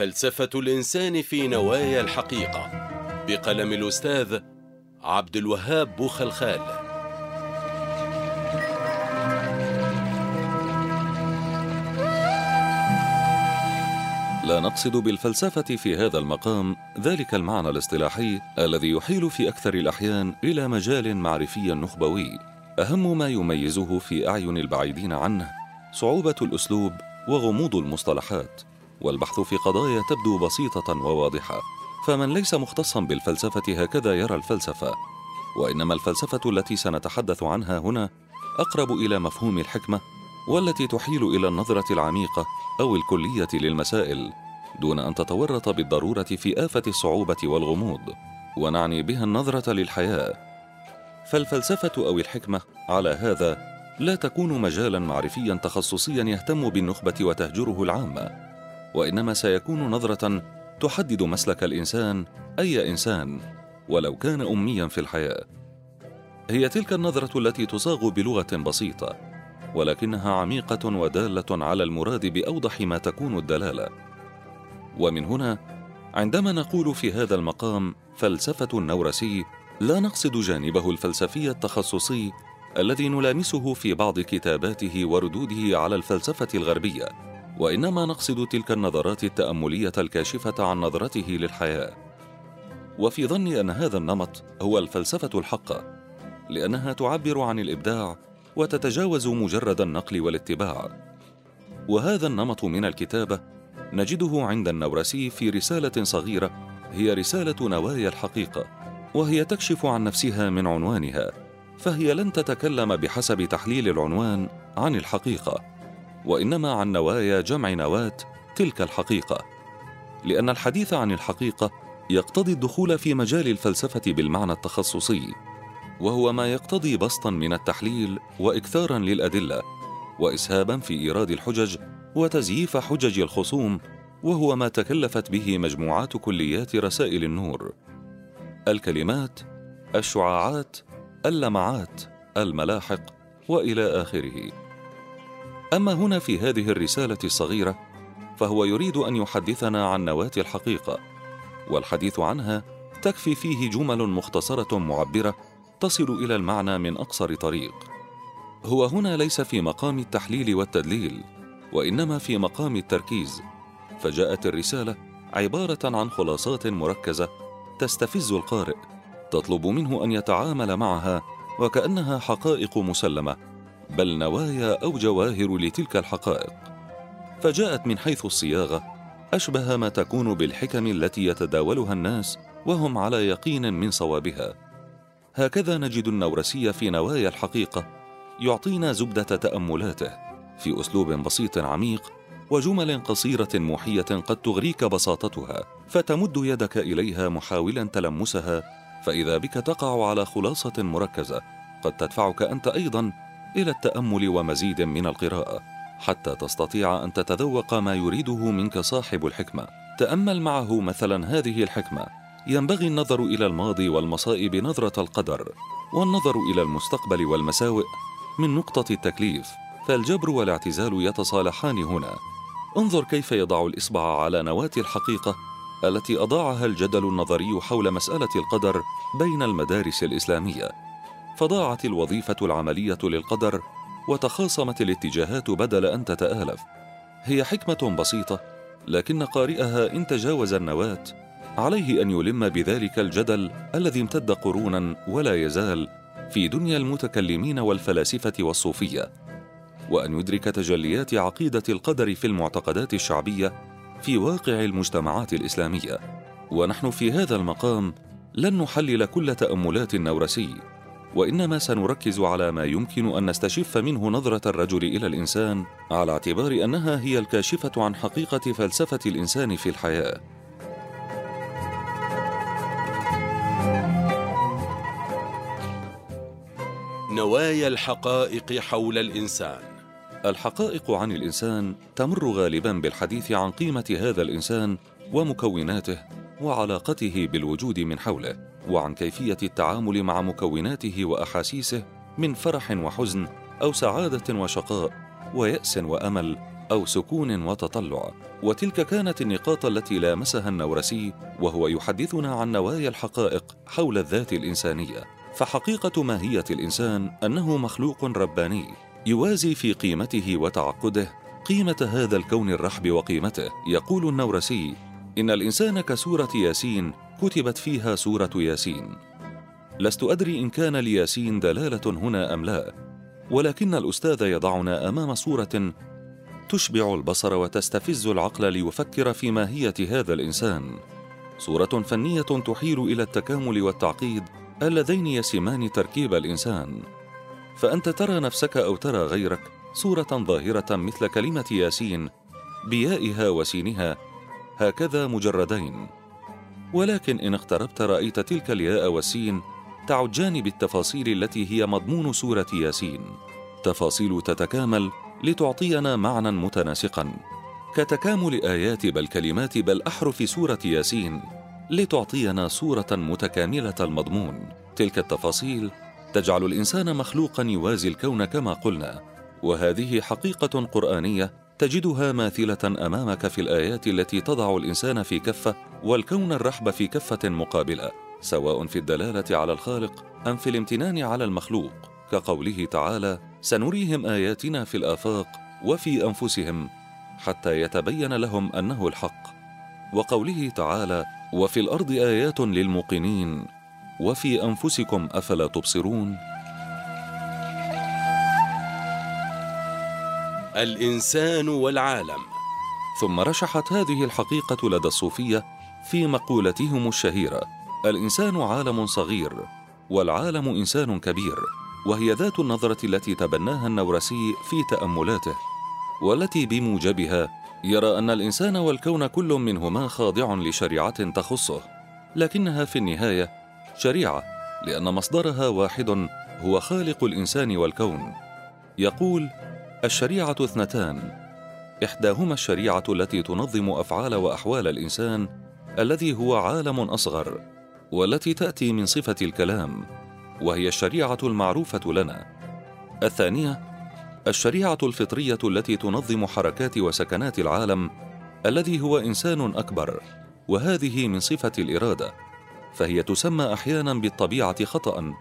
فلسفة الإنسان في نوايا الحقيقة. بقلم الأستاذ عبد الوهاب بوخلخال لا نقصد بالفلسفة في هذا المقام ذلك المعنى الاصطلاحي الذي يحيل في أكثر الأحيان إلى مجال معرفي نخبوي. أهم ما يميزه في أعين البعيدين عنه صعوبة الأسلوب وغموض المصطلحات. والبحث في قضايا تبدو بسيطة وواضحة فمن ليس مختصا بالفلسفة هكذا يرى الفلسفة وإنما الفلسفة التي سنتحدث عنها هنا أقرب إلى مفهوم الحكمة والتي تحيل إلى النظرة العميقة أو الكلية للمسائل دون أن تتورط بالضرورة في آفة الصعوبة والغموض ونعني بها النظرة للحياة. فالفلسفة أو الحكمة على هذا لا تكون مجالا معرفيا تخصصيا يهتم بالنخبة وتهجره العامة. وإنما سيكون نظرة تحدد مسلك الإنسان أي إنسان ولو كان أميا في الحياة. هي تلك النظرة التي تصاغ بلغة بسيطة ولكنها عميقة ودالة على المراد بأوضح ما تكون الدلالة. ومن هنا عندما نقول في هذا المقام فلسفة النورسي لا نقصد جانبه الفلسفي التخصصي الذي نلامسه في بعض كتاباته وردوده على الفلسفة الغربية. وإنما نقصد تلك النظرات التأملية الكاشفة عن نظرته للحياة. وفي ظني أن هذا النمط هو الفلسفة الحقة لأنها تعبر عن الإبداع وتتجاوز مجرد النقل والاتباع. وهذا النمط من الكتابة نجده عند النورسي في رسالة صغيرة هي رسالة نوايا الحقيقة وهي تكشف عن نفسها من عنوانها فهي لن تتكلم بحسب تحليل العنوان عن الحقيقة. وإنما عن نوايا جمع نواة تلك الحقيقة. لأن الحديث عن الحقيقة يقتضي الدخول في مجال الفلسفة بالمعنى التخصصي وهو ما يقتضي بسطا من التحليل واكثارا للأدلة واسهابا في إيراد الحجج وتزييف حجج الخصوم وهو ما تكلفت به مجموعات كليات رسائل النور. الكلمات الشعاعات اللمعات الملاحق وإلى آخره. أما هنا في هذه الرسالة الصغيرة فهو يريد أن يحدثنا عن نواة الحقيقة والحديث عنها تكفي فيه جمل مختصرة معبرة تصل إلى المعنى من أقصر طريق. هو هنا ليس في مقام التحليل والتدليل وإنما في مقام التركيز فجاءت الرسالة عبارة عن خلاصات مركزة تستفز القارئ تطلب منه أن يتعامل معها وكأنها حقائق مسلمة. بل نوايا أو جواهر لتلك الحقائق. فجاءت من حيث الصياغة أشبه ما تكون بالحكم التي يتداولها الناس وهم على يقين من صوابها. هكذا نجد النورسي في نوايا الحقيقة يعطينا زبدة تأملاته في أسلوب بسيط عميق وجمل قصيرة موحيه قد تغريك بساطتها فتمد يدك إليها محاولا تلمسها فإذا بك تقع على خلاصة مركزة قد تدفعك أنت أيضا إلى التأمل ومزيد من القراءة حتى تستطيع أن تتذوق ما يريده منك صاحب الحكمة. تأمل معه مثلا هذه الحكمة ينبغي النظر إلى الماضي والمصائب نظرة القدر والنظر إلى المستقبل والمساوئ من نقطة التكليف فالجبر والاعتزال يتصالحان هنا. انظر كيف يضع الإصبع على نواة الحقيقة التي أضاعها الجدل النظري حول مسألة القدر بين المدارس الإسلامية. فضاعت الوظيفة العملية للقدر وتخاصمت الاتجاهات بدل أن تتآلف. هي حكمة بسيطة لكن قارئها إن تجاوز النواة عليه أن يلم بذلك الجدل الذي امتد قرونا ولا يزال في دنيا المتكلمين والفلاسفة والصوفية. وأن يدرك تجليات عقيدة القدر في المعتقدات الشعبية في واقع المجتمعات الإسلامية. ونحن في هذا المقام لن نحلل كل تأملات النورسي. وإنما سنركز على ما يمكن أن نستشف منه نظرة الرجل إلى الإنسان على اعتبار أنها هي الكاشفة عن حقيقة فلسفة الإنسان في الحياة. نوايا الحقائق حول الإنسان. الحقائق عن الإنسان تمر غالبا بالحديث عن قيمة هذا الإنسان ومكوناته وعلاقته بالوجود من حوله. وعن كيفية التعامل مع مكوناته وأحاسيسه من فرح وحزن أو سعادة وشقاء ويأس وأمل أو سكون وتطلع. وتلك كانت النقاط التي لامسها النورسي وهو يحدثنا عن نوايا الحقائق حول الذات الإنسانية. فحقيقة ماهية الإنسان أنه مخلوق رباني يوازي في قيمته وتعقده قيمة هذا الكون الرحب وقيمته. يقول النورسي إن الإنسان كسورة ياسين كتبت فيها سورة ياسين. لست أدري إن كان لياسين دلالة هنا أم لا ولكن الأستاذ يضعنا أمام صورة تشبع البصر وتستفز العقل ليفكر في ماهية هذا الإنسان. صورة فنية تحيل إلى التكامل والتعقيد اللذين يسمان تركيب الإنسان. فأنت ترى نفسك أو ترى غيرك صورة ظاهرة مثل كلمة ياسين بيائها وسينها هكذا مجردين. ولكن إن اقتربت رأيت تلك الياء والسين تعجان بالتفاصيل التي هي مضمون سورة ياسين. تفاصيل تتكامل لتعطينا معنى متناسقا. كتكامل آيات بل كلمات بل أحرف سورة ياسين لتعطينا صورة متكاملة المضمون. تلك التفاصيل تجعل الإنسان مخلوقا يوازي الكون كما قلنا وهذه حقيقة قرآنية تجدها ماثلة أمامك في الآيات التي تضع الإنسان في كفة والكون الرحب في كفة مقابلة سواء في الدلالة على الخالق أم في الامتنان على المخلوق. كقوله تعالى سنريهم آياتنا في الآفاق وفي أنفسهم حتى يتبين لهم أنه الحق وقوله تعالى وفي الأرض آيات للموقنين وفي أنفسكم أفلا تبصرون؟ الإنسان والعالم. ثم رشحت هذه الحقيقة لدى الصوفية في مقولتهم الشهيرة الإنسان عالم صغير والعالم إنسان كبير وهي ذات النظرة التي تبناها النورسي في تأملاته والتي بموجبها يرى أن الإنسان والكون كل منهما خاضع لشريعة تخصه لكنها في النهاية شريعة لأن مصدرها واحد هو خالق الإنسان والكون. يقول الشريعة اثنتان. إحداهما الشريعة التي تنظم أفعال وأحوال الإنسان الذي هو عالم أصغر والتي تأتي من صفة الكلام وهي الشريعة المعروفة لنا. الثانية الشريعة الفطرية التي تنظم حركات وسكنات العالم الذي هو إنسان أكبر وهذه من صفة الإرادة فهي تسمى أحيانا بالطبيعة خطأ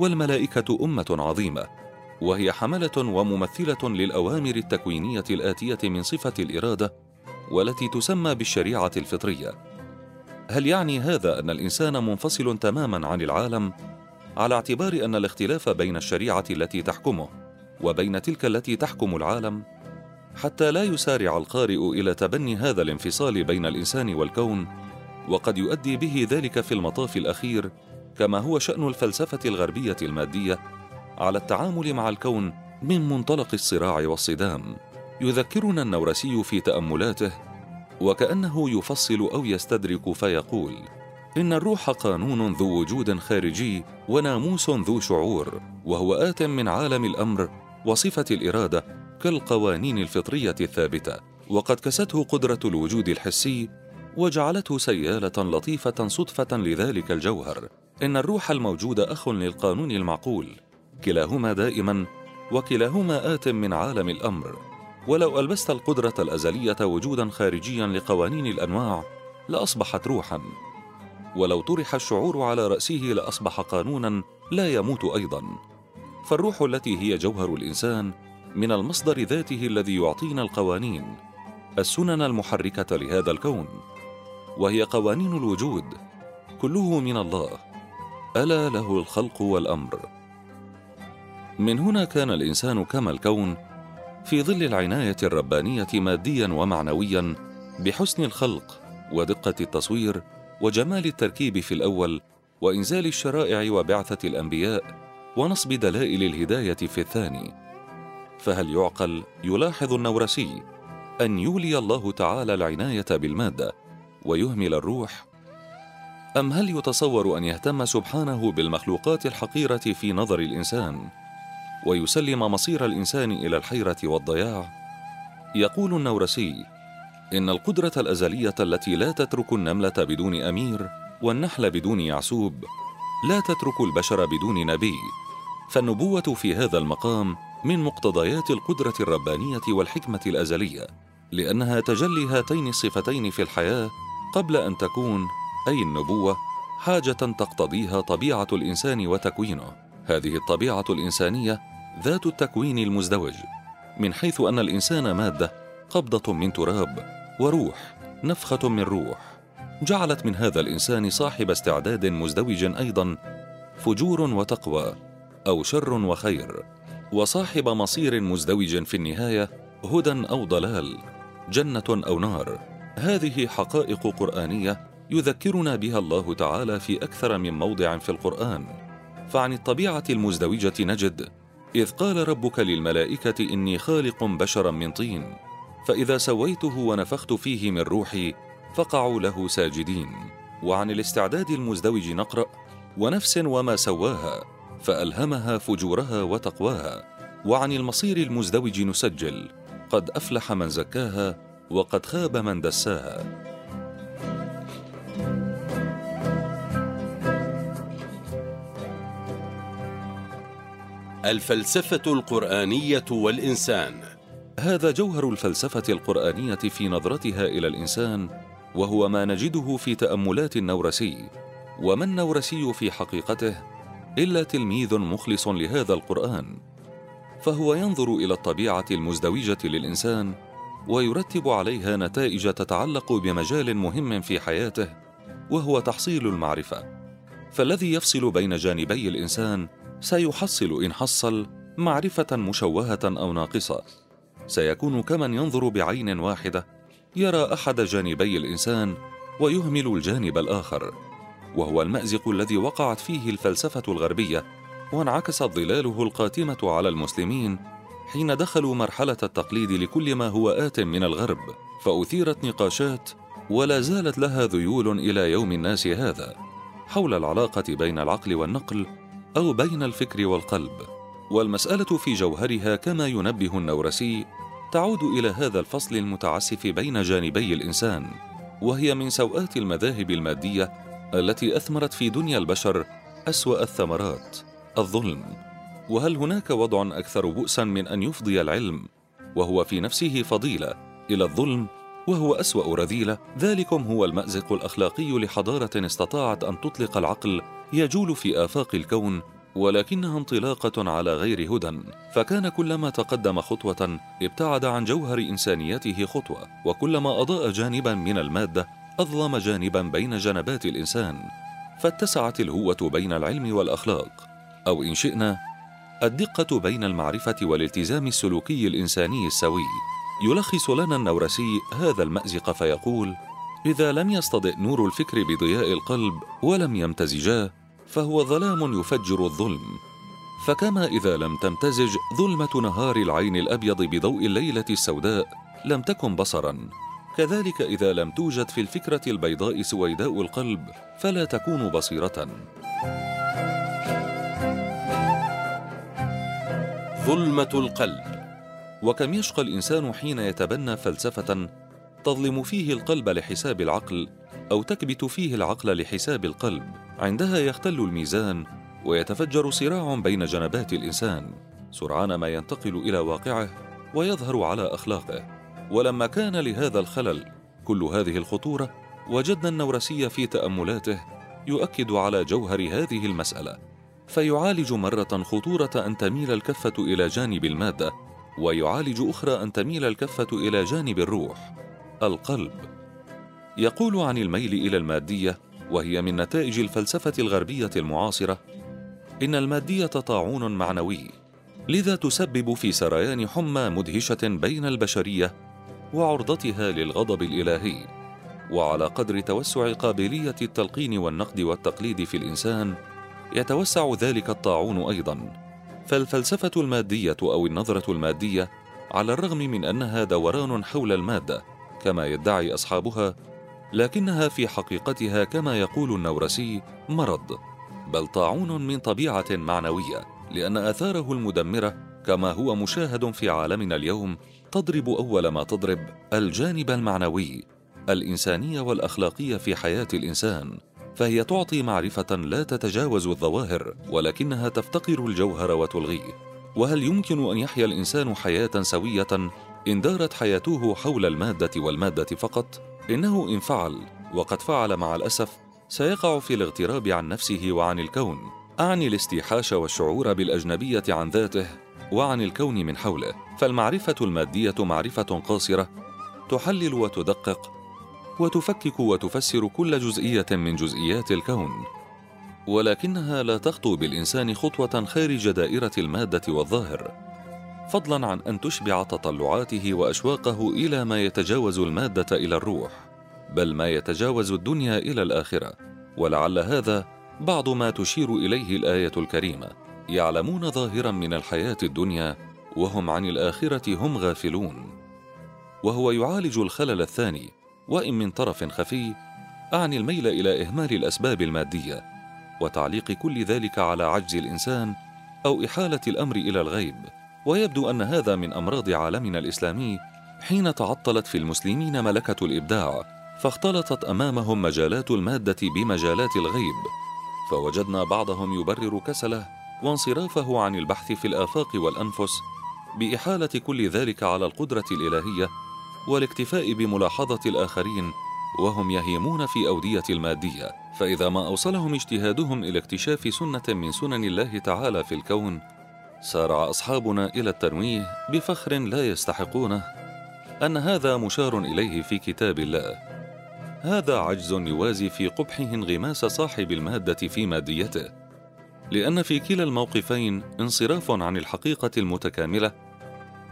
والملائكة أمة عظيمة. وهي حملة وممثلة للأوامر التكوينية الآتية من صفة الإرادة والتي تسمى بالشريعة الفطرية. هل يعني هذا أن الإنسان منفصل تماما عن العالم على اعتبار أن الاختلاف بين الشريعة التي تحكمه وبين تلك التي تحكم العالم حتى لا يسارع القارئ إلى تبني هذا الانفصال بين الإنسان والكون وقد يؤدي به ذلك في المطاف الأخير كما هو شأن الفلسفة الغربية المادية على التعامل مع الكون من منطلق الصراع والصدام. يذكرنا النورسي في تأملاته وكأنه يفصل أو يستدرك فيقول إن الروح قانون ذو وجود خارجي وناموس ذو شعور وهو آت من عالم الأمر وصفة الإرادة كالقوانين الفطرية الثابتة وقد كسته قدرة الوجود الحسي وجعلته سيالة لطيفة صدفة لذلك الجوهر. إن الروح الموجود أخ للقانون المعقول كلاهما دائما وكلاهما آت من عالم الأمر. ولو ألبست القدرة الأزلية وجودا خارجيا لقوانين الأنواع لأصبحت روحا. ولو طرح الشعور على رأسه لأصبح قانونا لا يموت أيضا. فالروح التي هي جوهر الإنسان من المصدر ذاته الذي يعطينا القوانين السنن المحركة لهذا الكون. وهي قوانين الوجود كله من الله. ألا له الخلق والأمر. من هنا كان الإنسان كما الكون في ظل العناية الربانية ماديا ومعنويا بحسن الخلق ودقة التصوير وجمال التركيب في الأول وإنزال الشرائع وبعثة الأنبياء ونصب دلائل الهداية في الثاني. فهل يعقل يلاحظ النورسي أن يولي الله تعالى العناية بالمادة ويهمل الروح؟ أم هل يتصور أن يهتم سبحانه بالمخلوقات الحقيرة في نظر الإنسان؟ ويسلم مصير الإنسان إلى الحيرة والضياع. يقول النورسي إن القدرة الأزلية التي لا تترك النملة بدون أمير والنحل بدون يعسوب لا تترك البشر بدون نبي. فالنبوة في هذا المقام من مقتضيات القدرة الربانية والحكمة الأزلية لأنها تجلي هاتين الصفتين في الحياة قبل أن تكون أي النبوة حاجة تقتضيها طبيعة الإنسان وتكوينه. هذه الطبيعة الإنسانية ذات التكوين المزدوج من حيث أن الإنسان مادة قبضة من تراب وروح نفخة من روح. جعلت من هذا الإنسان صاحب استعداد مزدوج أيضا فجور وتقوى أو شر وخير. وصاحب مصير مزدوج في النهاية هدى أو ضلال جنة أو نار. هذه حقائق قرآنية يذكرنا بها الله تعالى في أكثر من موضع في القرآن. فعن الطبيعة المزدوجة نجد إذ قال ربك للملائكة إني خالق بشرا من طين فإذا سويته ونفخت فيه من روحي فقعوا له ساجدين. وعن الاستعداد المزدوج نقرأ ونفس وما سواها فألهمها فجورها وتقواها. وعن المصير المزدوج نسجل قد أفلح من زكاها وقد خاب من دساها. الفلسفة القرآنية والإنسان. هذا جوهر الفلسفة القرآنية في نظرتها إلى الإنسان وهو ما نجده في تأملات النورسي. وما النورسي في حقيقته؟ إلا تلميذ مخلص لهذا القرآن. فهو ينظر إلى الطبيعة المزدوجة للإنسان ويرتب عليها نتائج تتعلق بمجال مهم في حياته وهو تحصيل المعرفة. فالذي يفصل بين جانبي الإنسان سيحصل إن حصل معرفة مشوهة أو ناقصة. سيكون كمن ينظر بعين واحدة يرى أحد جانبي الإنسان ويهمل الجانب الآخر وهو المأزق الذي وقعت فيه الفلسفة الغربية وانعكست ظلاله القاتمة على المسلمين حين دخلوا مرحلة التقليد لكل ما هو آت من الغرب. فأثيرت نقاشات ولا زالت لها ذيول إلى يوم الناس هذا حول العلاقة بين العقل والنقل أو بين الفكر والقلب والمسألة في جوهرها كما ينبه النورسي تعود إلى هذا الفصل المتعسف بين جانبي الإنسان وهي من سوءات المذاهب المادية التي أثمرت في دنيا البشر أسوأ الثمرات الظلم. وهل هناك وضع أكثر بؤسا من أن يفضي العلم وهو في نفسه فضيلة إلى الظلم وهو أسوأ رذيلة؟ ذلكم هو المأزق الأخلاقي لحضارة استطاعت أن تطلق العقل يجول في آفاق الكون ولكنها انطلاقة على غير هدى. فكان كلما تقدم خطوة ابتعد عن جوهر انسانيته خطوة وكلما أضاء جانبا من المادة أظلم جانبا بين جنبات الإنسان. فاتسعت الهوة بين العلم والأخلاق. أو إن شئنا الدقة بين المعرفة والالتزام السلوكي الإنساني السوي. يلخص لنا النورسي هذا المأزق فيقول إذا لم يصطدئ نور الفكر بضياء القلب ولم يمتزجا فهو ظلام يفجر الظلم. فكما إذا لم تمتزج ظلمة نهار العين الأبيض بضوء الليلة السوداء لم تكن بصرا. كذلك إذا لم توجد في الفكرة البيضاء سويداء القلب فلا تكون بصيرة. ظلمة القلب. وكم يشقى الإنسان حين يتبنى فلسفة تظلم فيه القلب لحساب العقل أو تكبت فيه العقل لحساب القلب. عندها يختل الميزان ويتفجر صراع بين جنبات الإنسان سرعان ما ينتقل إلى واقعه ويظهر على أخلاقه. ولما كان لهذا الخلل كل هذه الخطورة وجدنا النورسي في تأملاته يؤكد على جوهر هذه المسألة فيعالج مرة خطورة أن تميل الكفة إلى جانب المادة ويعالج أخرى أن تميل الكفة إلى جانب الروح القلب. يقول عن الميل إلى المادية وهي من نتائج الفلسفة الغربية المعاصرة إن المادية طاعون معنوي لذا تسبب في سريان حمى مدهشة بين البشرية وعرضتها للغضب الإلهي وعلى قدر توسع قابلية التلقين والنقد والتقليد في الإنسان يتوسع ذلك الطاعون أيضا. فالفلسفة المادية أو النظرة المادية على الرغم من أنها دوران حول المادة كما يدعي أصحابها لكنها في حقيقتها كما يقول النورسي مرض بل طاعون من طبيعة معنوية لأن آثاره المدمرة كما هو مشاهد في عالمنا اليوم تضرب أول ما تضرب الجانب المعنوي الإنسانية والأخلاقية في حياة الإنسان فهي تعطي معرفة لا تتجاوز الظواهر ولكنها تفتقر الجوهر وتلغيه. وهل يمكن أن يحيا الإنسان حياة سوية إن دارت حياته حول المادة والمادة فقط؟ إنه إن فعل وقد فعل مع الأسف سيقع في الاغتراب عن نفسه وعن الكون أعني الاستيحاش والشعور بالأجنبية عن ذاته وعن الكون من حوله. فالمعرفة المادية معرفة قاصرة تحلل وتدقق وتفكك وتفسر كل جزئية من جزئيات الكون. ولكنها لا تخطو بالإنسان خطوة خارج دائرة المادة والظاهر. فضلا عن أن تشبع تطلعاته وأشواقه إلى ما يتجاوز المادة إلى الروح بل ما يتجاوز الدنيا إلى الآخرة ولعل هذا بعض ما تشير إليه الآية الكريمة يعلمون ظاهرا من الحياة الدنيا وهم عن الآخرة هم غافلون. وهو يعالج الخلل الثاني وإن من طرف خفي أعني الميل إلى إهمال الأسباب المادية وتعليق كل ذلك على عجز الإنسان أو إحالة الأمر إلى الغيب. ويبدو أن هذا من أمراض عالمنا الإسلامي حين تعطلت في المسلمين ملكة الإبداع فاختلطت أمامهم مجالات المادة بمجالات الغيب. فوجدنا بعضهم يبرر كسله وانصرافه عن البحث في الآفاق والأنفس بإحالة كل ذلك على القدرة الإلهية والاكتفاء بملاحظة الآخرين وهم يهيمون في أودية المادية. فإذا ما أوصلهم اجتهادهم إلى اكتشاف سنة من سنن الله تعالى في الكون سارع أصحابنا إلى التنويه بفخر لا يستحقونه أن هذا مشار إليه في كتاب الله. هذا عجز يوازي في قبحه انغماس صاحب المادة في ماديته لأن في كلا الموقفين انصراف عن الحقيقة المتكاملة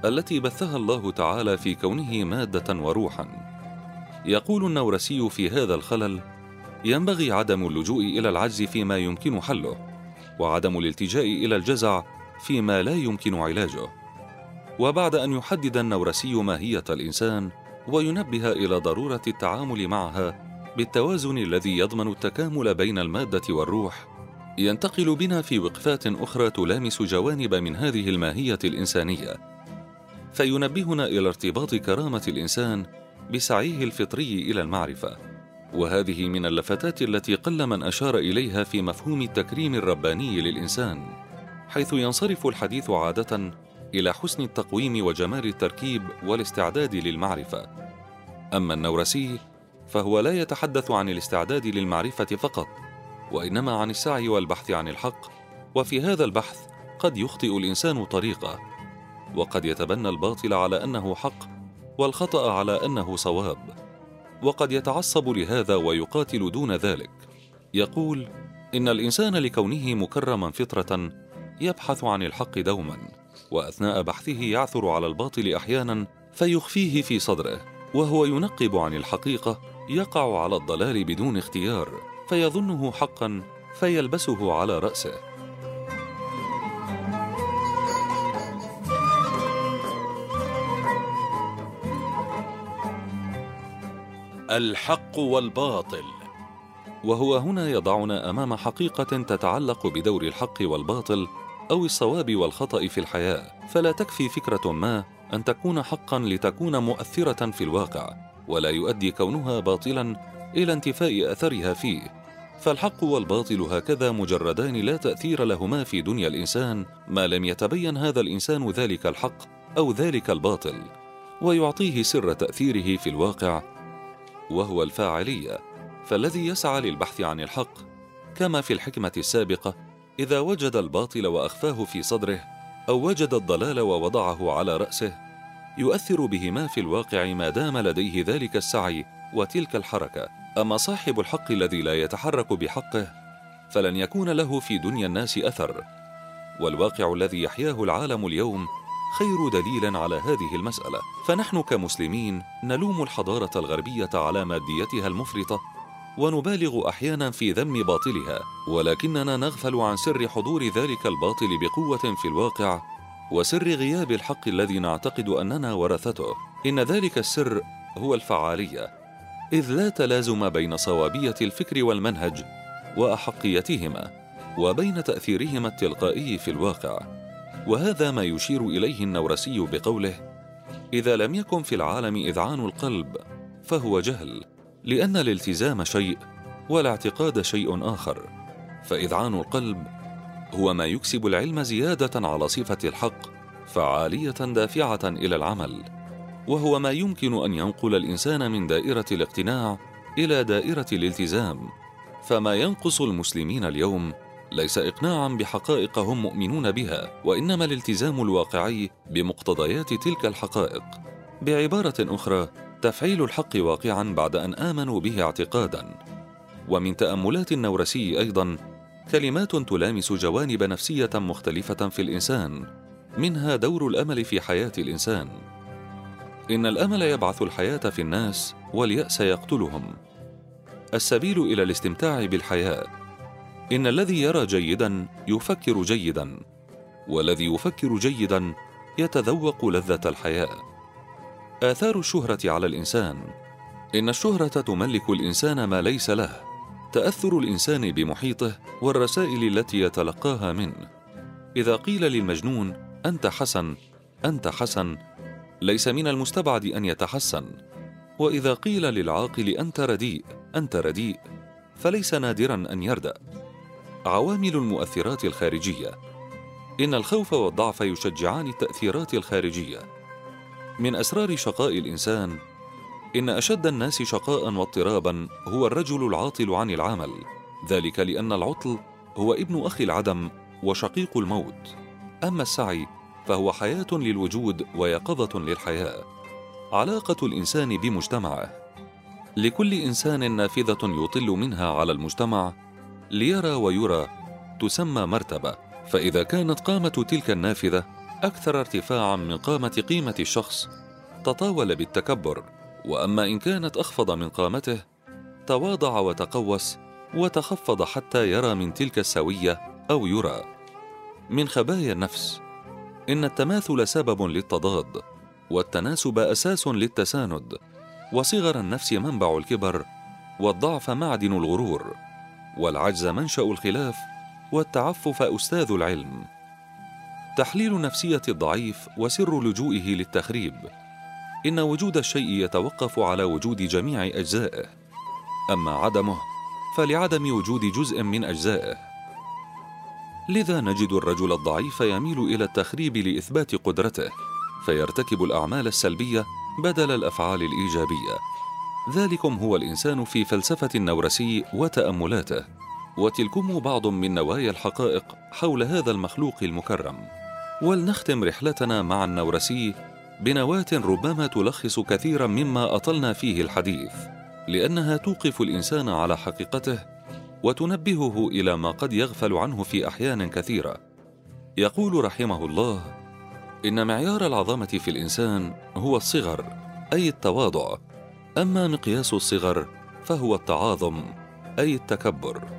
التي بثها الله تعالى في كونه مادة وروحا. يقول النورسي في هذا الخلل ينبغي عدم اللجوء إلى العجز فيما يمكن حله وعدم الالتجاء إلى الجزع فيما لا يمكن علاجه. وبعد أن يحدد النورسي ماهية الإنسان وينبه إلى ضرورة التعامل معها بالتوازن الذي يضمن التكامل بين المادة والروح ينتقل بنا في وقفات أخرى تلامس جوانب من هذه الماهية الإنسانية. فينبهنا إلى ارتباط كرامة الإنسان بسعيه الفطري إلى المعرفة. وهذه من اللفتات التي قل من أشار إليها في مفهوم التكريم الرباني للإنسان. حيث ينصرف الحديث عادة إلى حسن التقويم وجمال التركيب والاستعداد للمعرفة. أما النورسي فهو لا يتحدث عن الاستعداد للمعرفة فقط وإنما عن السعي والبحث عن الحق وفي هذا البحث قد يخطئ الإنسان طريقه وقد يتبنى الباطل على أنه حق والخطأ على أنه صواب وقد يتعصب لهذا ويقاتل دون ذلك. يقول إن الإنسان لكونه مكرما فطره يبحث عن الحق دوما وأثناء بحثه يعثر على الباطل أحيانا فيخفيه في صدره وهو ينقب عن الحقيقة يقع على الضلال بدون اختيار فيظنه حقا فيلبسه على رأسه. الحق والباطل. وهو هنا يضعنا أمام حقيقة تتعلق بدور الحق والباطل أو الصواب والخطأ في الحياة. فلا تكفي فكرة ما أن تكون حقا لتكون مؤثرة في الواقع ولا يؤدي كونها باطلا إلى انتفاء أثرها فيه. فالحق والباطل هكذا مجردان لا تأثير لهما في دنيا الإنسان ما لم يتبين هذا الإنسان ذلك الحق أو ذلك الباطل. ويعطيه سر تأثيره في الواقع وهو الفاعلية. فالذي يسعى للبحث عن الحق كما في الحكمة السابقة إذا وجد الباطل وأخفاه في صدره أو وجد الضلال ووضعه على رأسه يؤثر بهما في الواقع ما دام لديه ذلك السعي وتلك الحركة. أما صاحب الحق الذي لا يتحرك بحقه فلن يكون له في دنيا الناس أثر. والواقع الذي يحياه العالم اليوم خير دليل على هذه المسألة. فنحن كمسلمين نلوم الحضارة الغربية على ماديتها المفرطة. ونبالغ أحيانا في ذم باطلها ولكننا نغفل عن سر حضور ذلك الباطل بقوة في الواقع وسر غياب الحق الذي نعتقد أننا ورثته. إن ذلك السر هو الفعالية إذ لا تلازم بين صوابية الفكر والمنهج وأحقيتهما وبين تأثيرهما التلقائي في الواقع. وهذا ما يشير إليه النورسي بقوله إذا لم يكن في العالم إذعان القلب فهو جهل. لأن الالتزام شيء والاعتقاد شيء آخر فاذعان القلب هو ما يكسب العلم زيادة على صفة الحق فعالية دافعة إلى العمل وهو ما يمكن أن ينقل الإنسان من دائرة الاقتناع إلى دائرة الالتزام فما ينقص المسلمين اليوم ليس اقناعا بحقائق هم مؤمنون بها وإنما الالتزام الواقعي بمقتضيات تلك الحقائق. بعبارة أخرى تفعيل الحق واقعا بعد أن آمنوا به اعتقادا. ومن تأملات النورسي أيضا كلمات تلامس جوانب نفسية مختلفة في الإنسان منها دور الأمل في حياة الإنسان. إن الأمل يبعث الحياة في الناس واليأس يقتلهم. السبيل إلى الاستمتاع بالحياة. إن الذي يرى جيدا يفكر جيدا والذي يفكر جيدا يتذوق لذة الحياة. آثار الشهرة على الإنسان. إن الشهرة تملك الإنسان ما ليس له. تأثر الإنسان بمحيطه والرسائل التي يتلقاها منه. إذا قيل للمجنون أنت حسن أنت حسن. ليس من المستبعد أن يتحسن. وإذا قيل للعاقل أنت رديء أنت رديء. فليس نادرا أن يردأ. عوامل المؤثرات الخارجية. إن الخوف والضعف يشجعان التأثيرات الخارجية. من أسرار شقاء الإنسان. إن أشد الناس شقاء واضطرابا هو الرجل العاطل عن العمل. ذلك لأن العطل هو ابن أخي العدم وشقيق الموت. أما السعي فهو حياة للوجود ويقظة للحياة. علاقة الإنسان بمجتمعه. لكل إنسان نافذة يطل منها على المجتمع. ليرى ويرى تسمى مرتبة. فإذا كانت قامه تلك النافذة أكثر ارتفاعا من قامة قيمة الشخص. تطاول بالتكبر وأما إن كانت أخفض من قامته تواضع وتقوس وتخفض حتى يرى من تلك السوية أو يرى. من خبايا النفس إن التماثل سبب للتضاد والتناسب أساس للتساند. وصغر النفس منبع الكبر والضعف معدن الغرور. والعجز منشأ الخلاف والتعفف أستاذ العلم. تحليل نفسية الضعيف وسر لجوئه للتخريب. إن وجود الشيء يتوقف على وجود جميع أجزائه. أما عدمه فلعدم وجود جزء من أجزائه. لذا نجد الرجل الضعيف يميل إلى التخريب لإثبات قدرته فيرتكب الأعمال السلبية بدل الأفعال الإيجابية. ذلكم هو الإنسان في فلسفة النورسي وتأملاته. وتلكم بعض من نوايا الحقائق حول هذا المخلوق المكرم. ولنختم رحلتنا مع النورسي بنواة ربما تلخص كثيرا مما أطلنا فيه الحديث لأنها توقف الإنسان على حقيقته وتنبهه إلى ما قد يغفل عنه في أحيان كثيرة. يقول رحمه الله إن معيار العظمة في الإنسان هو الصغر أي التواضع أما مقياس الصغر فهو التعاظم أي التكبر.